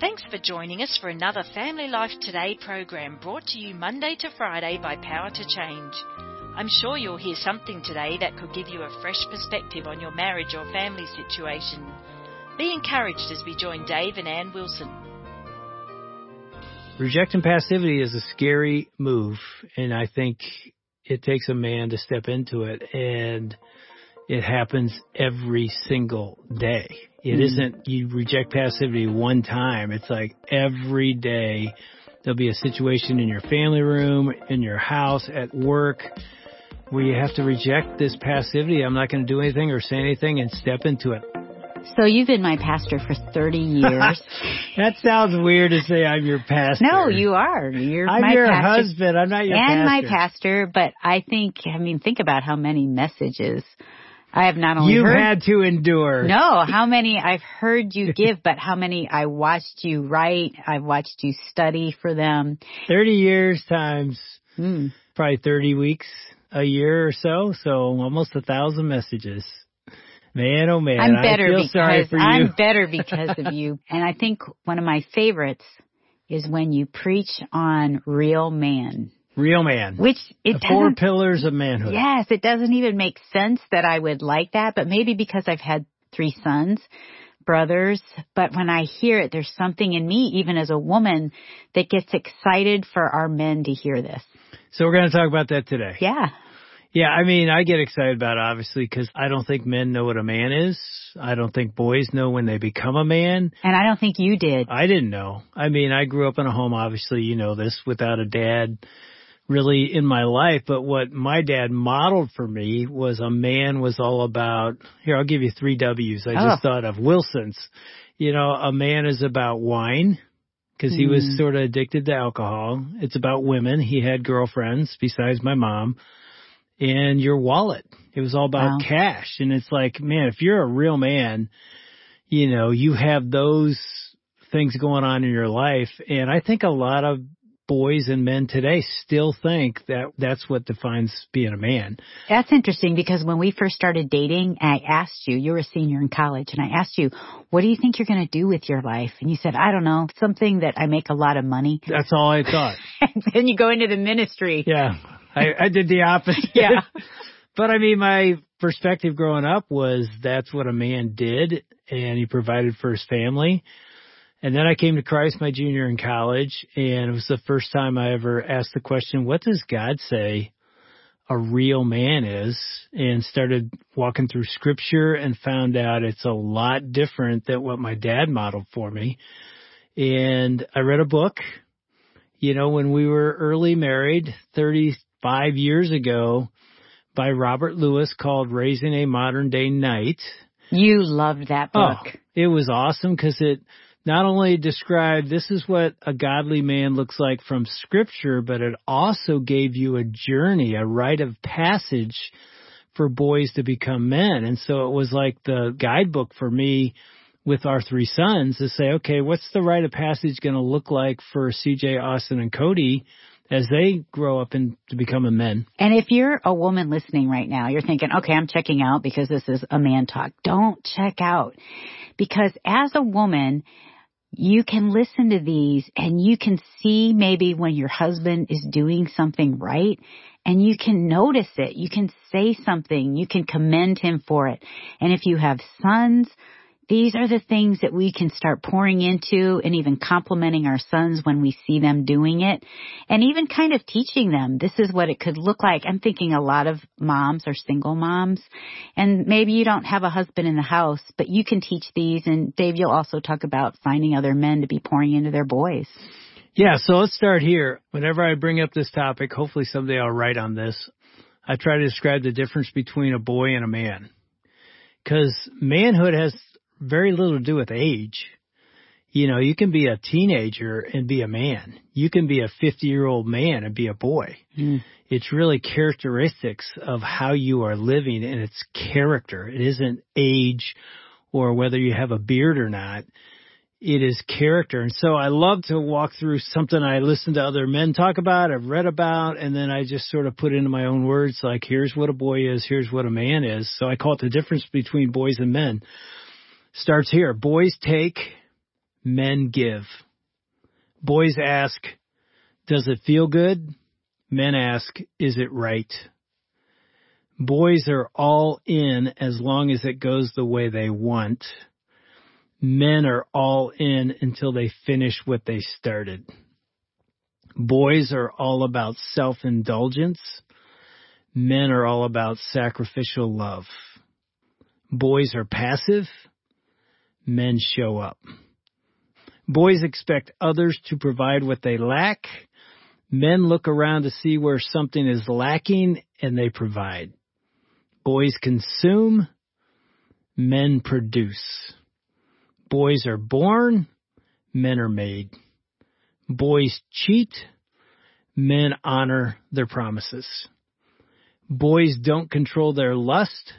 Thanks for joining us for another Family Life Today program brought to you Monday to Friday by Power to Change. I'm sure you'll hear something today that could give you a fresh perspective on your marriage or family situation. Be encouraged as we join Dave and Ann Wilson. Rejecting passivity is a scary move, and I think it takes a man to step into it, and it happens every single day. It mm. not you reject passivity one time. It's like every day there'll be a situation in your family room, in your house, at work, where you have to reject this passivity. I'm not going to do anything or say anything and step into it. So you've been my pastor for 30 years. that sounds weird to say I'm your pastor. No, you are. You're I'm your pastor. husband. I'm not your pastor. and pastor. my pastor, but I think, I mean, think about how many messages I have not only You've heard, had to endure. No, how many I've heard you give, but how many I watched you write, I've watched you study for them. 30 years times mm. probably 30 weeks a year or so, so almost a thousand messages. Man, oh man, I'm better because I'm better because of you. And I think one of my favorites is when you preach on real man. Real man. Which it the four pillars of manhood. Yes, it doesn't even make sense that I would like that, but maybe because I've had three sons, brothers, but when I hear it, there's something in me, even as a woman, that gets excited for our men to hear this. So we're going to talk about that today. Yeah. Yeah, I mean, I get excited about it obviously because I don't think men know what a man is. I don't think boys know when they become a man. And I don't think you did. I didn't know. I mean, I grew up in a home, obviously, you know this, without a dad really in my life, but what my dad modeled for me was a man was all about, here, I'll give you three W's I just oh. thought of. Wilson's. You know, a man is about wine because he mm. was sort of addicted to alcohol. It's about women. He had girlfriends besides my mom and your wallet. It was all about wow. cash. And it's like, man, if you're a real man, you know, you have those things going on in your life. And I think a lot of boys and men today still think that that's what defines being a man. That's interesting because when we first started dating, I asked you, you were a senior in college, and I asked you, what do you think you're going to do with your life? And you said, I don't know, something that I make a lot of money. That's all I thought. and then you go into the ministry. Yeah. I, I did the opposite. yeah. but I mean, my perspective growing up was that's what a man did and he provided for his family. And then I came to Christ my junior in college, and it was the first time I ever asked the question, what does God say a real man is? And started walking through scripture and found out it's a lot different than what my dad modeled for me. And I read a book, you know, when we were early married, 35 years ago, by Robert Lewis called Raising a Modern Day Knight. You loved that oh, book. Oh, it was awesome because it not only described this is what a godly man looks like from scripture, but it also gave you a journey, a rite of passage for boys to become men. And so it was like the guidebook for me with our three sons to say, okay, what's the rite of passage going to look like for CJ, Austin, and Cody as they grow up and to become a men. And if you're a woman listening right now, you're thinking, okay, I'm checking out because this is a man talk. Don't check out. Because as a woman, you can listen to these and you can see maybe when your husband is doing something right and you can notice it. You can say something. You can commend him for it. And if you have sons, these are the things that we can start pouring into and even complimenting our sons when we see them doing it and even kind of teaching them this is what it could look like. I'm thinking a lot of moms are single moms and maybe you don't have a husband in the house, but you can teach these and Dave, you'll also talk about finding other men to be pouring into their boys. Yeah, so let's start here. Whenever I bring up this topic, hopefully someday I'll write on this. I try to describe the difference between a boy and a man. Because manhood has very little to do with age. You know, you can be a teenager and be a man. You can be a 50 year old man and be a boy. Mm. It's really characteristics of how you are living and it's character. It isn't age or whether you have a beard or not. It is character. And so I love to walk through something I listen to other men talk about, I've read about, and then I just sort of put into my own words like, here's what a boy is, here's what a man is. So I call it the difference between boys and men starts here. Boys take, men give. Boys ask, does it feel good? Men ask, is it right? Boys are all in as long as it goes the way they want. Men are all in until they finish what they started. Boys are all about self-indulgence. Men are all about sacrificial love. Boys are passive. Men show up. Boys expect others to provide what they lack. Men look around to see where something is lacking and they provide. Boys consume. Men produce. Boys are born. Men are made. Boys cheat. Men honor their promises. Boys don't control their lust.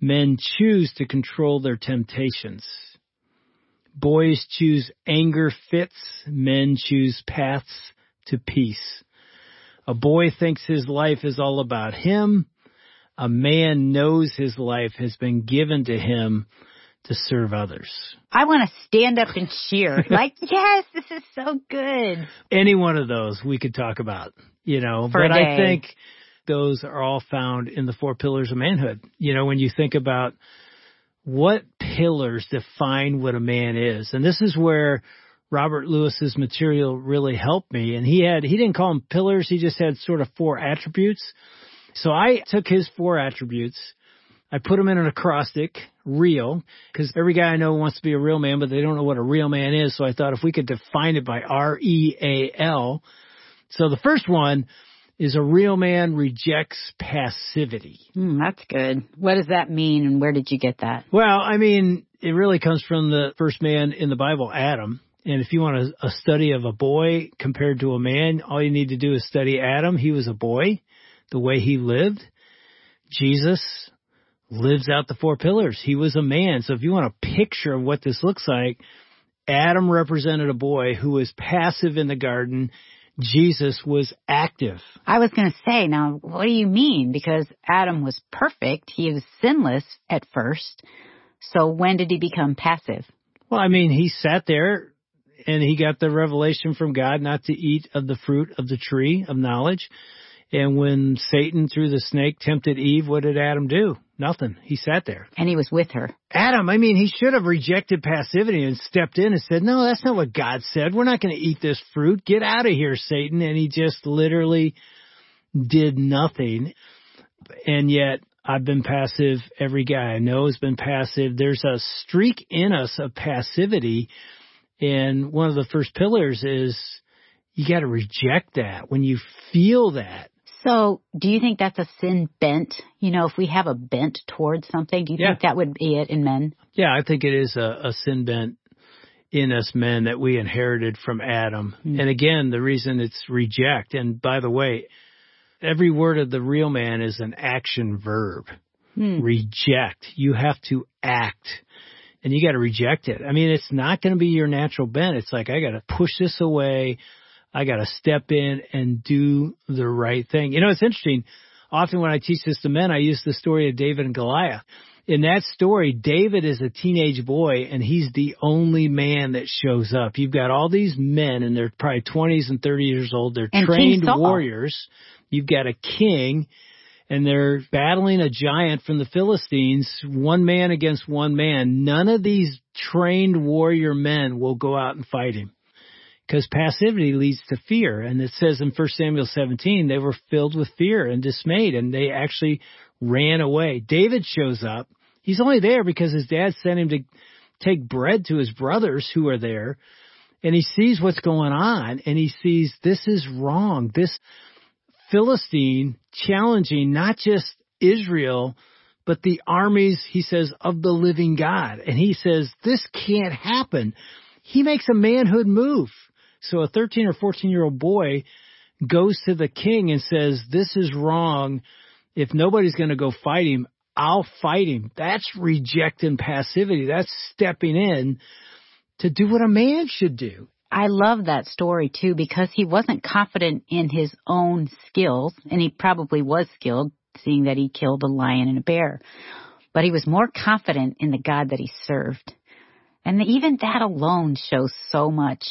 Men choose to control their temptations. Boys choose anger fits. Men choose paths to peace. A boy thinks his life is all about him. A man knows his life has been given to him to serve others. I want to stand up and cheer. like, yes, this is so good. Any one of those we could talk about, you know, For but I think those are all found in the four pillars of manhood. You know, when you think about what pillars define what a man is, and this is where Robert Lewis's material really helped me. And he had, he didn't call them pillars. He just had sort of four attributes. So I took his four attributes. I put them in an acrostic, real, because every guy I know wants to be a real man, but they don't know what a real man is. So I thought if we could define it by R-E-A-L. So the first one is a real man rejects passivity. Hmm, that's good. What does that mean and where did you get that? Well, I mean, it really comes from the first man in the Bible, Adam. And if you want a, a study of a boy compared to a man, all you need to do is study Adam. He was a boy, the way he lived. Jesus lives out the four pillars. He was a man. So if you want a picture of what this looks like, Adam represented a boy who was passive in the garden. Jesus was active. I was going to say, now, what do you mean? Because Adam was perfect. He was sinless at first. So when did he become passive? Well, I mean, he sat there and he got the revelation from God not to eat of the fruit of the tree of knowledge. And when Satan through the snake tempted Eve, what did Adam do? Nothing. He sat there. And he was with her. Adam, I mean, he should have rejected passivity and stepped in and said, no, that's not what God said. We're not going to eat this fruit. Get out of here, Satan. And he just literally did nothing. And yet I've been passive. Every guy I know has been passive. There's a streak in us of passivity. And one of the first pillars is you got to reject that. When you feel that, So do you think that's a sin bent? You know, if we have a bent towards something, do you Yeah. think that would be it in men? Yeah, I think it is a, a sin bent in us men that we inherited from Adam. Mm. And again, the reason it's reject. And by the way, every word of the real man is an action verb. Hmm. Reject. You have to act. And you got to reject it. I mean, it's not going to be your natural bent. It's like, I got to push this away. I got to step in and do the right thing. You know, it's interesting. Often when I teach this to men, I use the story of David and Goliath. In that story, David is a teenage boy and he's the only man that shows up. You've got all these men and they're probably 20s and 30 years old. They're And trained warriors. You've got a king and they're battling a giant from the Philistines, one man against one man. None of these trained warrior men will go out and fight him because passivity leads to fear. And it says in 1 Samuel 17, they were filled with fear and dismayed and they actually ran away. David shows up. He's only there because his dad sent him to take bread to his brothers who are there. And he sees what's going on and he sees this is wrong. This Philistine challenging not just Israel, but the armies, he says, of the living God. And he says, this can't happen. He makes a manhood move. So a 13 or 14 year old boy goes to the king and says, this is wrong. If nobody's going to go fight him, I'll fight him. That's rejecting passivity. That's stepping in to do what a man should do. I love that story too because he wasn't confident in his own skills and he probably was skilled seeing that he killed a lion and a bear. But he was more confident in the God that he served. And even that alone shows so much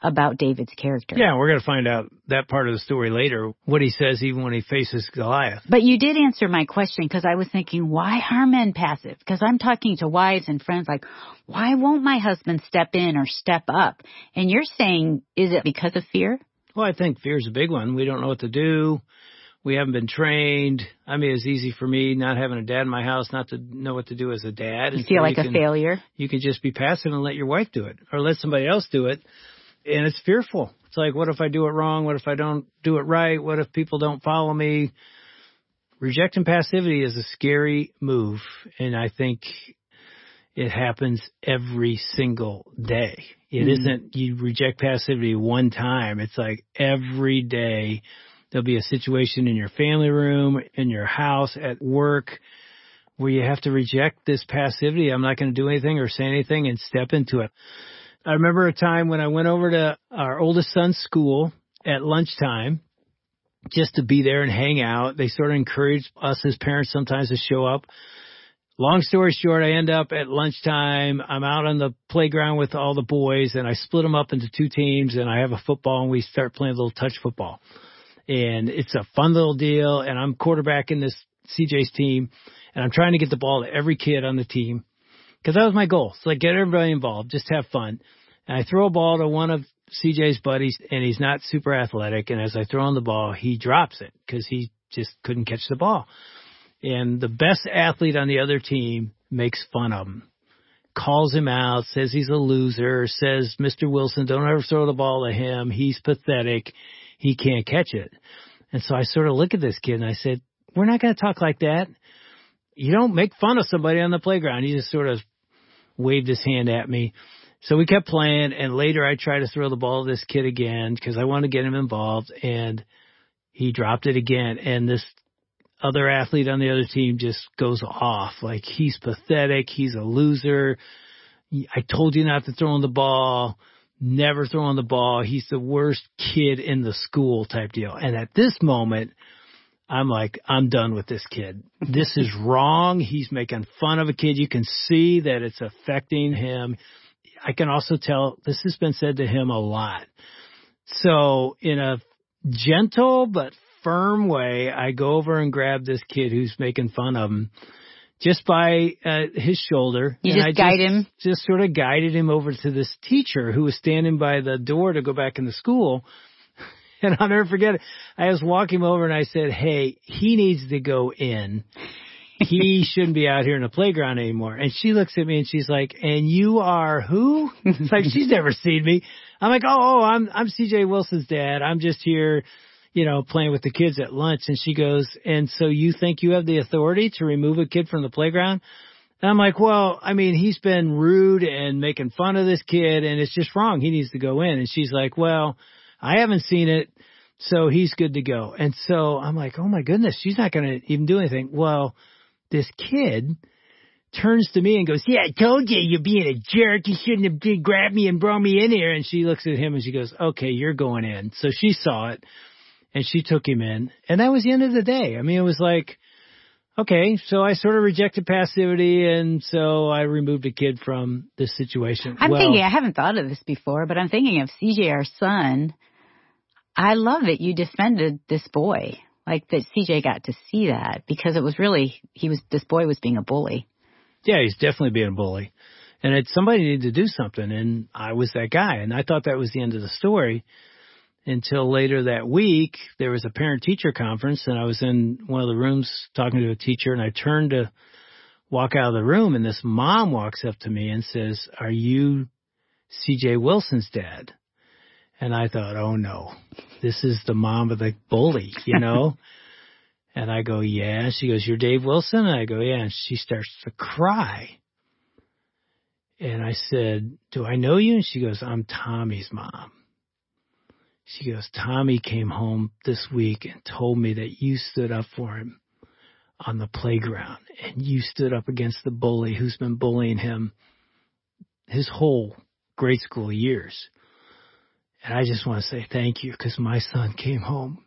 about David's character. Yeah, we're going to find out that part of the story later, what he says even when he faces Goliath. But you did answer my question because I was thinking, why are men passive? Because I'm talking to wives and friends like, why won't my husband step in or step up? And you're saying, is it because of fear? Well, I think fear is a big one. We don't know what to do. We haven't been trained. I mean, it's easy for me not having a dad in my house, not to know what to do as a dad. You feel like you a failure. You can just be passive and let your wife do it, or let somebody else do it and it's fearful. It's like, what if I do it wrong? What if I don't do it right? What if people don't follow me? Rejecting passivity is a scary move, and I think it happens every single day. It mm not you reject passivity one time. It's like every day there'll be a situation in your family room, in your house, at work, where you have to reject this passivity. I'm not going to do anything or say anything and step into it. I remember a time when I went over to our oldest son's school at lunchtime just to be there and hang out. They sort of encouraged us as parents sometimes to show up. Long story short, I end up at lunchtime. I'm out on the playground with all the boys and I split them up into two teams and I have a football and we start playing a little touch football. And it's a fun little deal and I'm quarterbacking this CJ's team and I'm trying to get the ball to every kid on the team because that was my goal. So like get everybody involved, just have fun. And I throw a ball to one of CJ's buddies and he's not super athletic. And as I throw him the ball, he drops it because he just couldn't catch the ball. And the best athlete on the other team makes fun of him, calls him out, says he's a loser, says, Mr. Wilson, don't ever throw the ball to him. He's pathetic. He can't catch it. And so I sort of look at this kid and I said, we're not going to talk like that. You don't make fun of somebody on the playground. He just sort of waved his hand at me. So we kept playing, and later I tried to throw the ball to this kid again because I wanted to get him involved, and he dropped it again. And this other athlete on the other team just goes off like he's pathetic, he's a loser. I told you not to throw him the ball, never throwing the ball. He's the worst kid in the school type deal. And at this moment, I'm like, I'm done with this kid. This is wrong. He's making fun of a kid. You can see that it's affecting him. I can also tell this has been said to him a lot. So in a gentle but firm way, I go over and grab this kid who's making fun of him just by uh, his shoulder. You just I guide just, him? Just sort of guided him over to this teacher who was standing by the door to go back in the school. And I'll never forget it. I was walking over and I said, Hey, he needs to go in he shouldn't be out here in the playground anymore. And she looks at me and she's like, and you are who? It's like she's never seen me. I'm like, oh, oh, I'm, I'm CJ Wilson's dad. I'm just here, you know, playing with the kids at lunch. And she goes, and so you think you have the authority to remove a kid from the playground? And I'm like, well, I mean, he's been rude and making fun of this kid and it's just wrong. He needs to go in. And she's like, well, I haven't seen it. So he's good to go. And so I'm like, oh my goodness, she's not going to even do anything. Well, this kid turns to me and goes, yeah, I told you you're being a jerk. You shouldn't have grabbed me and brought me in here. And she looks at him and she goes, okay, you're going in. So she saw it and she took him in and that was the end of the day. I mean, it was like, okay, so I sort of rejected passivity and so I removed a kid from this situation. I'm well, thinking, I haven't thought of this before, but I'm thinking of CJ, our son. I love it. You defended this boy like that CJ got to see that because it was really he was this boy was being a bully. Yeah, he's definitely being a bully. And it somebody needed to do something and I was that guy and I thought that was the end of the story until later that week there was a parent teacher conference and I was in one of the rooms talking to a teacher and I turned to walk out of the room and this mom walks up to me and says, "Are you CJ Wilson's dad?" And I thought, oh no, this is the mom of the bully, you know? and I go, yeah. She goes, you're Dave Wilson? And I go, yeah. And she starts to cry. And I said, do I know you? And she goes, I'm Tommy's mom. She goes, Tommy came home this week and told me that you stood up for him on the playground and you stood up against the bully who's been bullying him his whole grade school years. And I just want to say thank you because my son came home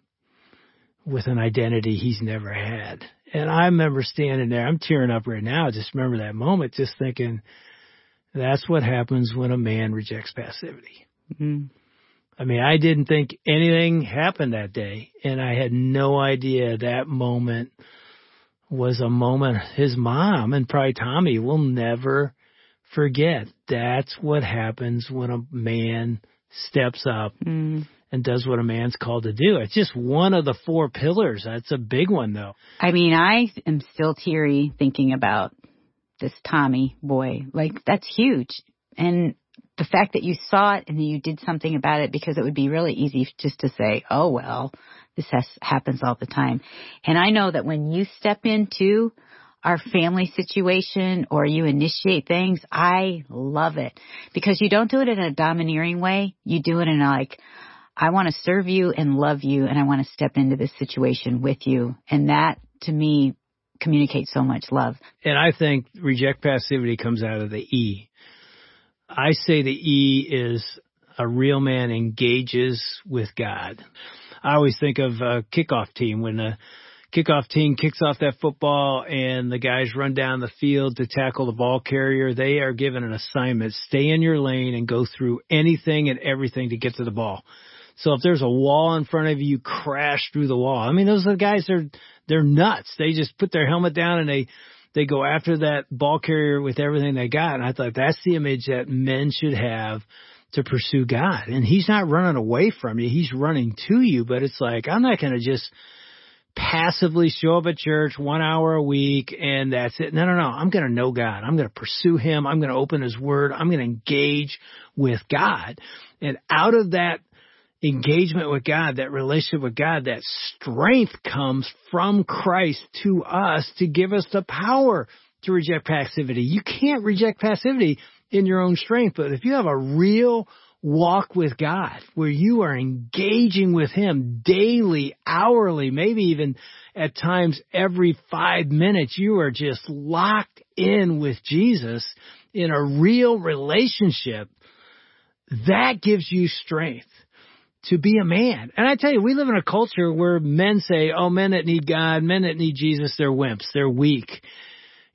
with an identity he's never had. And I remember standing there, I'm tearing up right now. Just remember that moment, just thinking, That's what happens when a man rejects passivity. Mm. I mean, I didn't think anything happened that day, and I had no idea that moment was a moment his mom and probably Tommy will never forget. That's what happens when a man steps up Mm. and does what a man's called to do. It's just one of the four pillars. That's a big one though. I mean, I am still teary thinking about this Tommy boy. Like, that's huge. And the fact that you saw it and you did something about it because it would be really easy just to say, oh, well, this has, happens all the time. And I know that when you step into our family situation or you initiate things, I love it because you don't do it in a domineering way. You do it in a like, I want to serve you and love you and I want to step into this situation with you. And that to me communicates so much love. And I think reject passivity comes out of the E. I say the E is a real man engages with God. I always think of a kickoff team when the kickoff team kicks off that football and the guys run down the field to tackle the ball carrier. They are given an assignment. Stay in your lane and go through anything and everything to get to the ball. So if there's a wall in front of you, you crash through the wall. I mean, those are the guys, they're, they're nuts. They just put their helmet down and they, they go after that ball carrier with everything they got. And I thought that's the image that men should have to pursue God. And he's not running away from you. He's running to you, but it's like, I'm not going to just passively show up at church one hour a week and that's it. No, no, no. I'm going to know God. I'm going to pursue him. I'm going to open his word. I'm going to engage with God. And out of that engagement with God, that relationship with God, that strength comes from Christ to us to give us the power to reject passivity. You can't reject passivity in your own strength, but if you have a real walk with God where you are engaging with Him daily, hourly, maybe even at times every five minutes, you are just locked in with Jesus in a real relationship. That gives you strength to be a man. And I tell you, we live in a culture where men say, oh, men that need God, men that need Jesus, they're wimps, they're weak.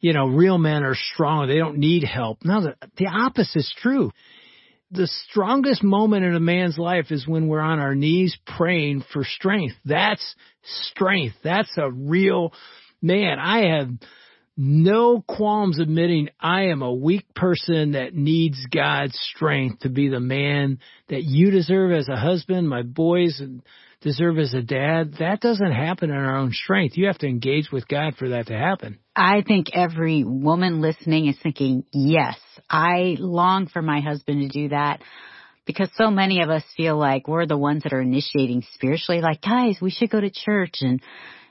You know, real men are strong, they don't need help. No, the, the opposite is true. The strongest moment in a man's life is when we're on our knees praying for strength. That's strength. That's a real man. I have no qualms admitting I am a weak person that needs God's strength to be the man that you deserve as a husband, my boys deserve as a dad. That doesn't happen in our own strength. You have to engage with God for that to happen. I think every woman listening is thinking, yes, I long for my husband to do that because so many of us feel like we're the ones that are initiating spiritually, like, guys, we should go to church and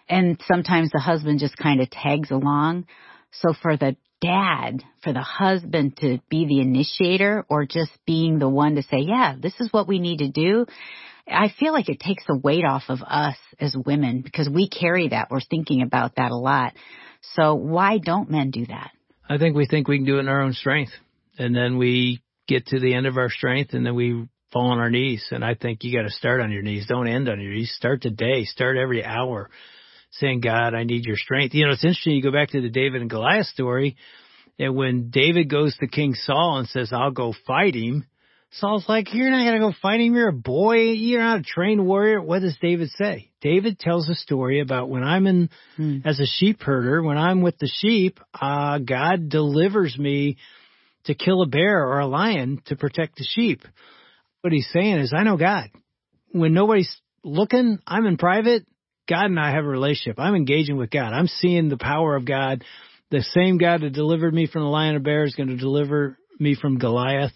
and sometimes the husband just kind of tags along. So for the dad, for the husband to be the initiator or just being the one to say, yeah, this is what we need to do. I feel like it takes the weight off of us as women because we carry that. We're thinking about that a lot. So why don't men do that? I think we think we can do it in our own strength. And then we get to the end of our strength and then we fall on our knees. And I think you got to start on your knees. Don't end on your knees. Start today. Start every hour saying, God, I need your strength. You know, it's interesting. You go back to the David and Goliath story, and when David goes to King Saul and says, I'll go fight him, Saul's like, You're not going to go fight him. You're a boy. You're not a trained warrior. What does David say? David tells a story about when I'm in Hmm. as a sheep herder, when I'm with the sheep, uh, God delivers me to kill a bear or a lion to protect the sheep. What he's saying is, I know God. When nobody's looking, I'm in private. God and I have a relationship. I'm engaging with God. I'm seeing the power of God. The same God that delivered me from the lion of bear is going to deliver me from Goliath.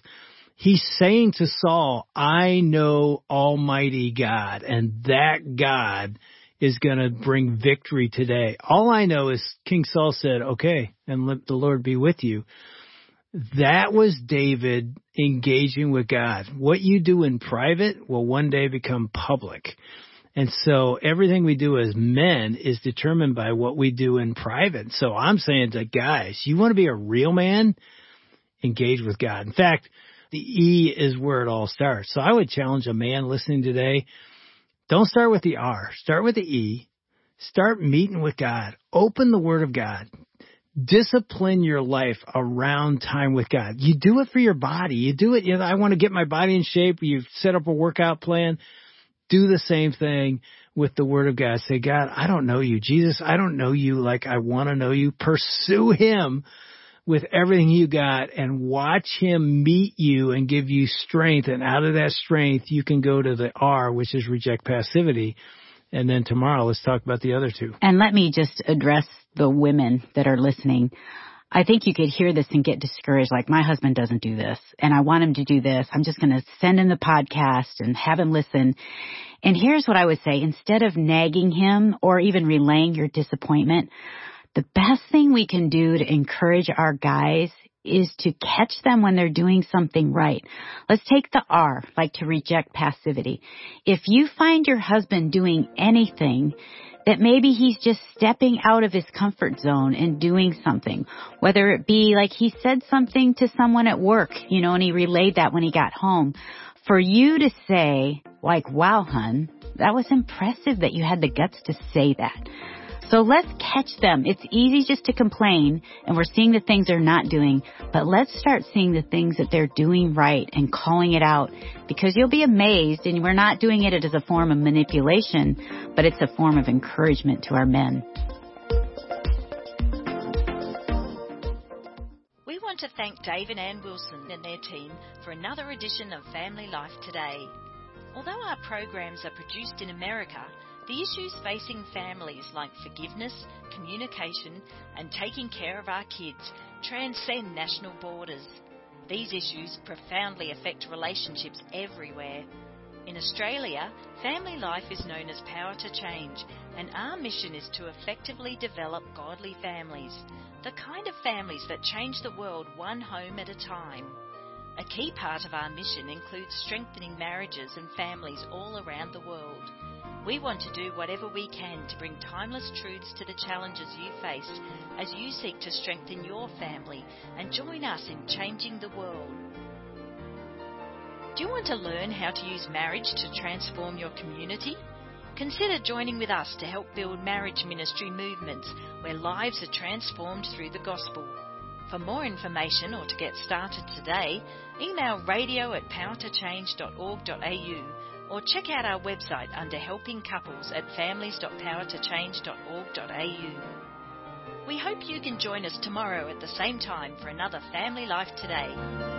He's saying to Saul, I know Almighty God, and that God is going to bring victory today. All I know is King Saul said, okay, and let the Lord be with you. That was David engaging with God. What you do in private will one day become public. And so everything we do as men is determined by what we do in private. So I'm saying to guys, you want to be a real man? Engage with God. In fact, the E is where it all starts. So I would challenge a man listening today, don't start with the R, start with the E. Start meeting with God. Open the Word of God. Discipline your life around time with God. You do it for your body. You do it, you know, I want to get my body in shape. You've set up a workout plan. Do the same thing with the word of God. Say, God, I don't know you. Jesus, I don't know you like I want to know you. Pursue him with everything you got and watch him meet you and give you strength. And out of that strength, you can go to the R, which is reject passivity. And then tomorrow, let's talk about the other two. And let me just address the women that are listening. I think you could hear this and get discouraged, like my husband doesn't do this and I want him to do this. I'm just going to send him the podcast and have him listen. And here's what I would say. Instead of nagging him or even relaying your disappointment, the best thing we can do to encourage our guys is to catch them when they're doing something right. Let's take the R, like to reject passivity. If you find your husband doing anything that maybe he's just stepping out of his comfort zone and doing something, whether it be like he said something to someone at work, you know, and he relayed that when he got home, for you to say, like, wow, hun, that was impressive that you had the guts to say that. So let's catch them. It's easy just to complain and we're seeing the things they're not doing, but let's start seeing the things that they're doing right and calling it out because you'll be amazed and we're not doing it as a form of manipulation, but it's a form of encouragement to our men. We want to thank Dave and Ann Wilson and their team for another edition of Family Life Today. Although our programs are produced in America, the issues facing families like forgiveness, communication, and taking care of our kids transcend national borders. These issues profoundly affect relationships everywhere. In Australia, family life is known as Power to Change, and our mission is to effectively develop godly families, the kind of families that change the world one home at a time. A key part of our mission includes strengthening marriages and families all around the world. We want to do whatever we can to bring timeless truths to the challenges you face as you seek to strengthen your family and join us in changing the world. Do you want to learn how to use marriage to transform your community? Consider joining with us to help build marriage ministry movements where lives are transformed through the gospel. For more information or to get started today, email radio at powertochange.org.au or check out our website under Helping Couples at families.powertochange.org.au. We hope you can join us tomorrow at the same time for another Family Life Today.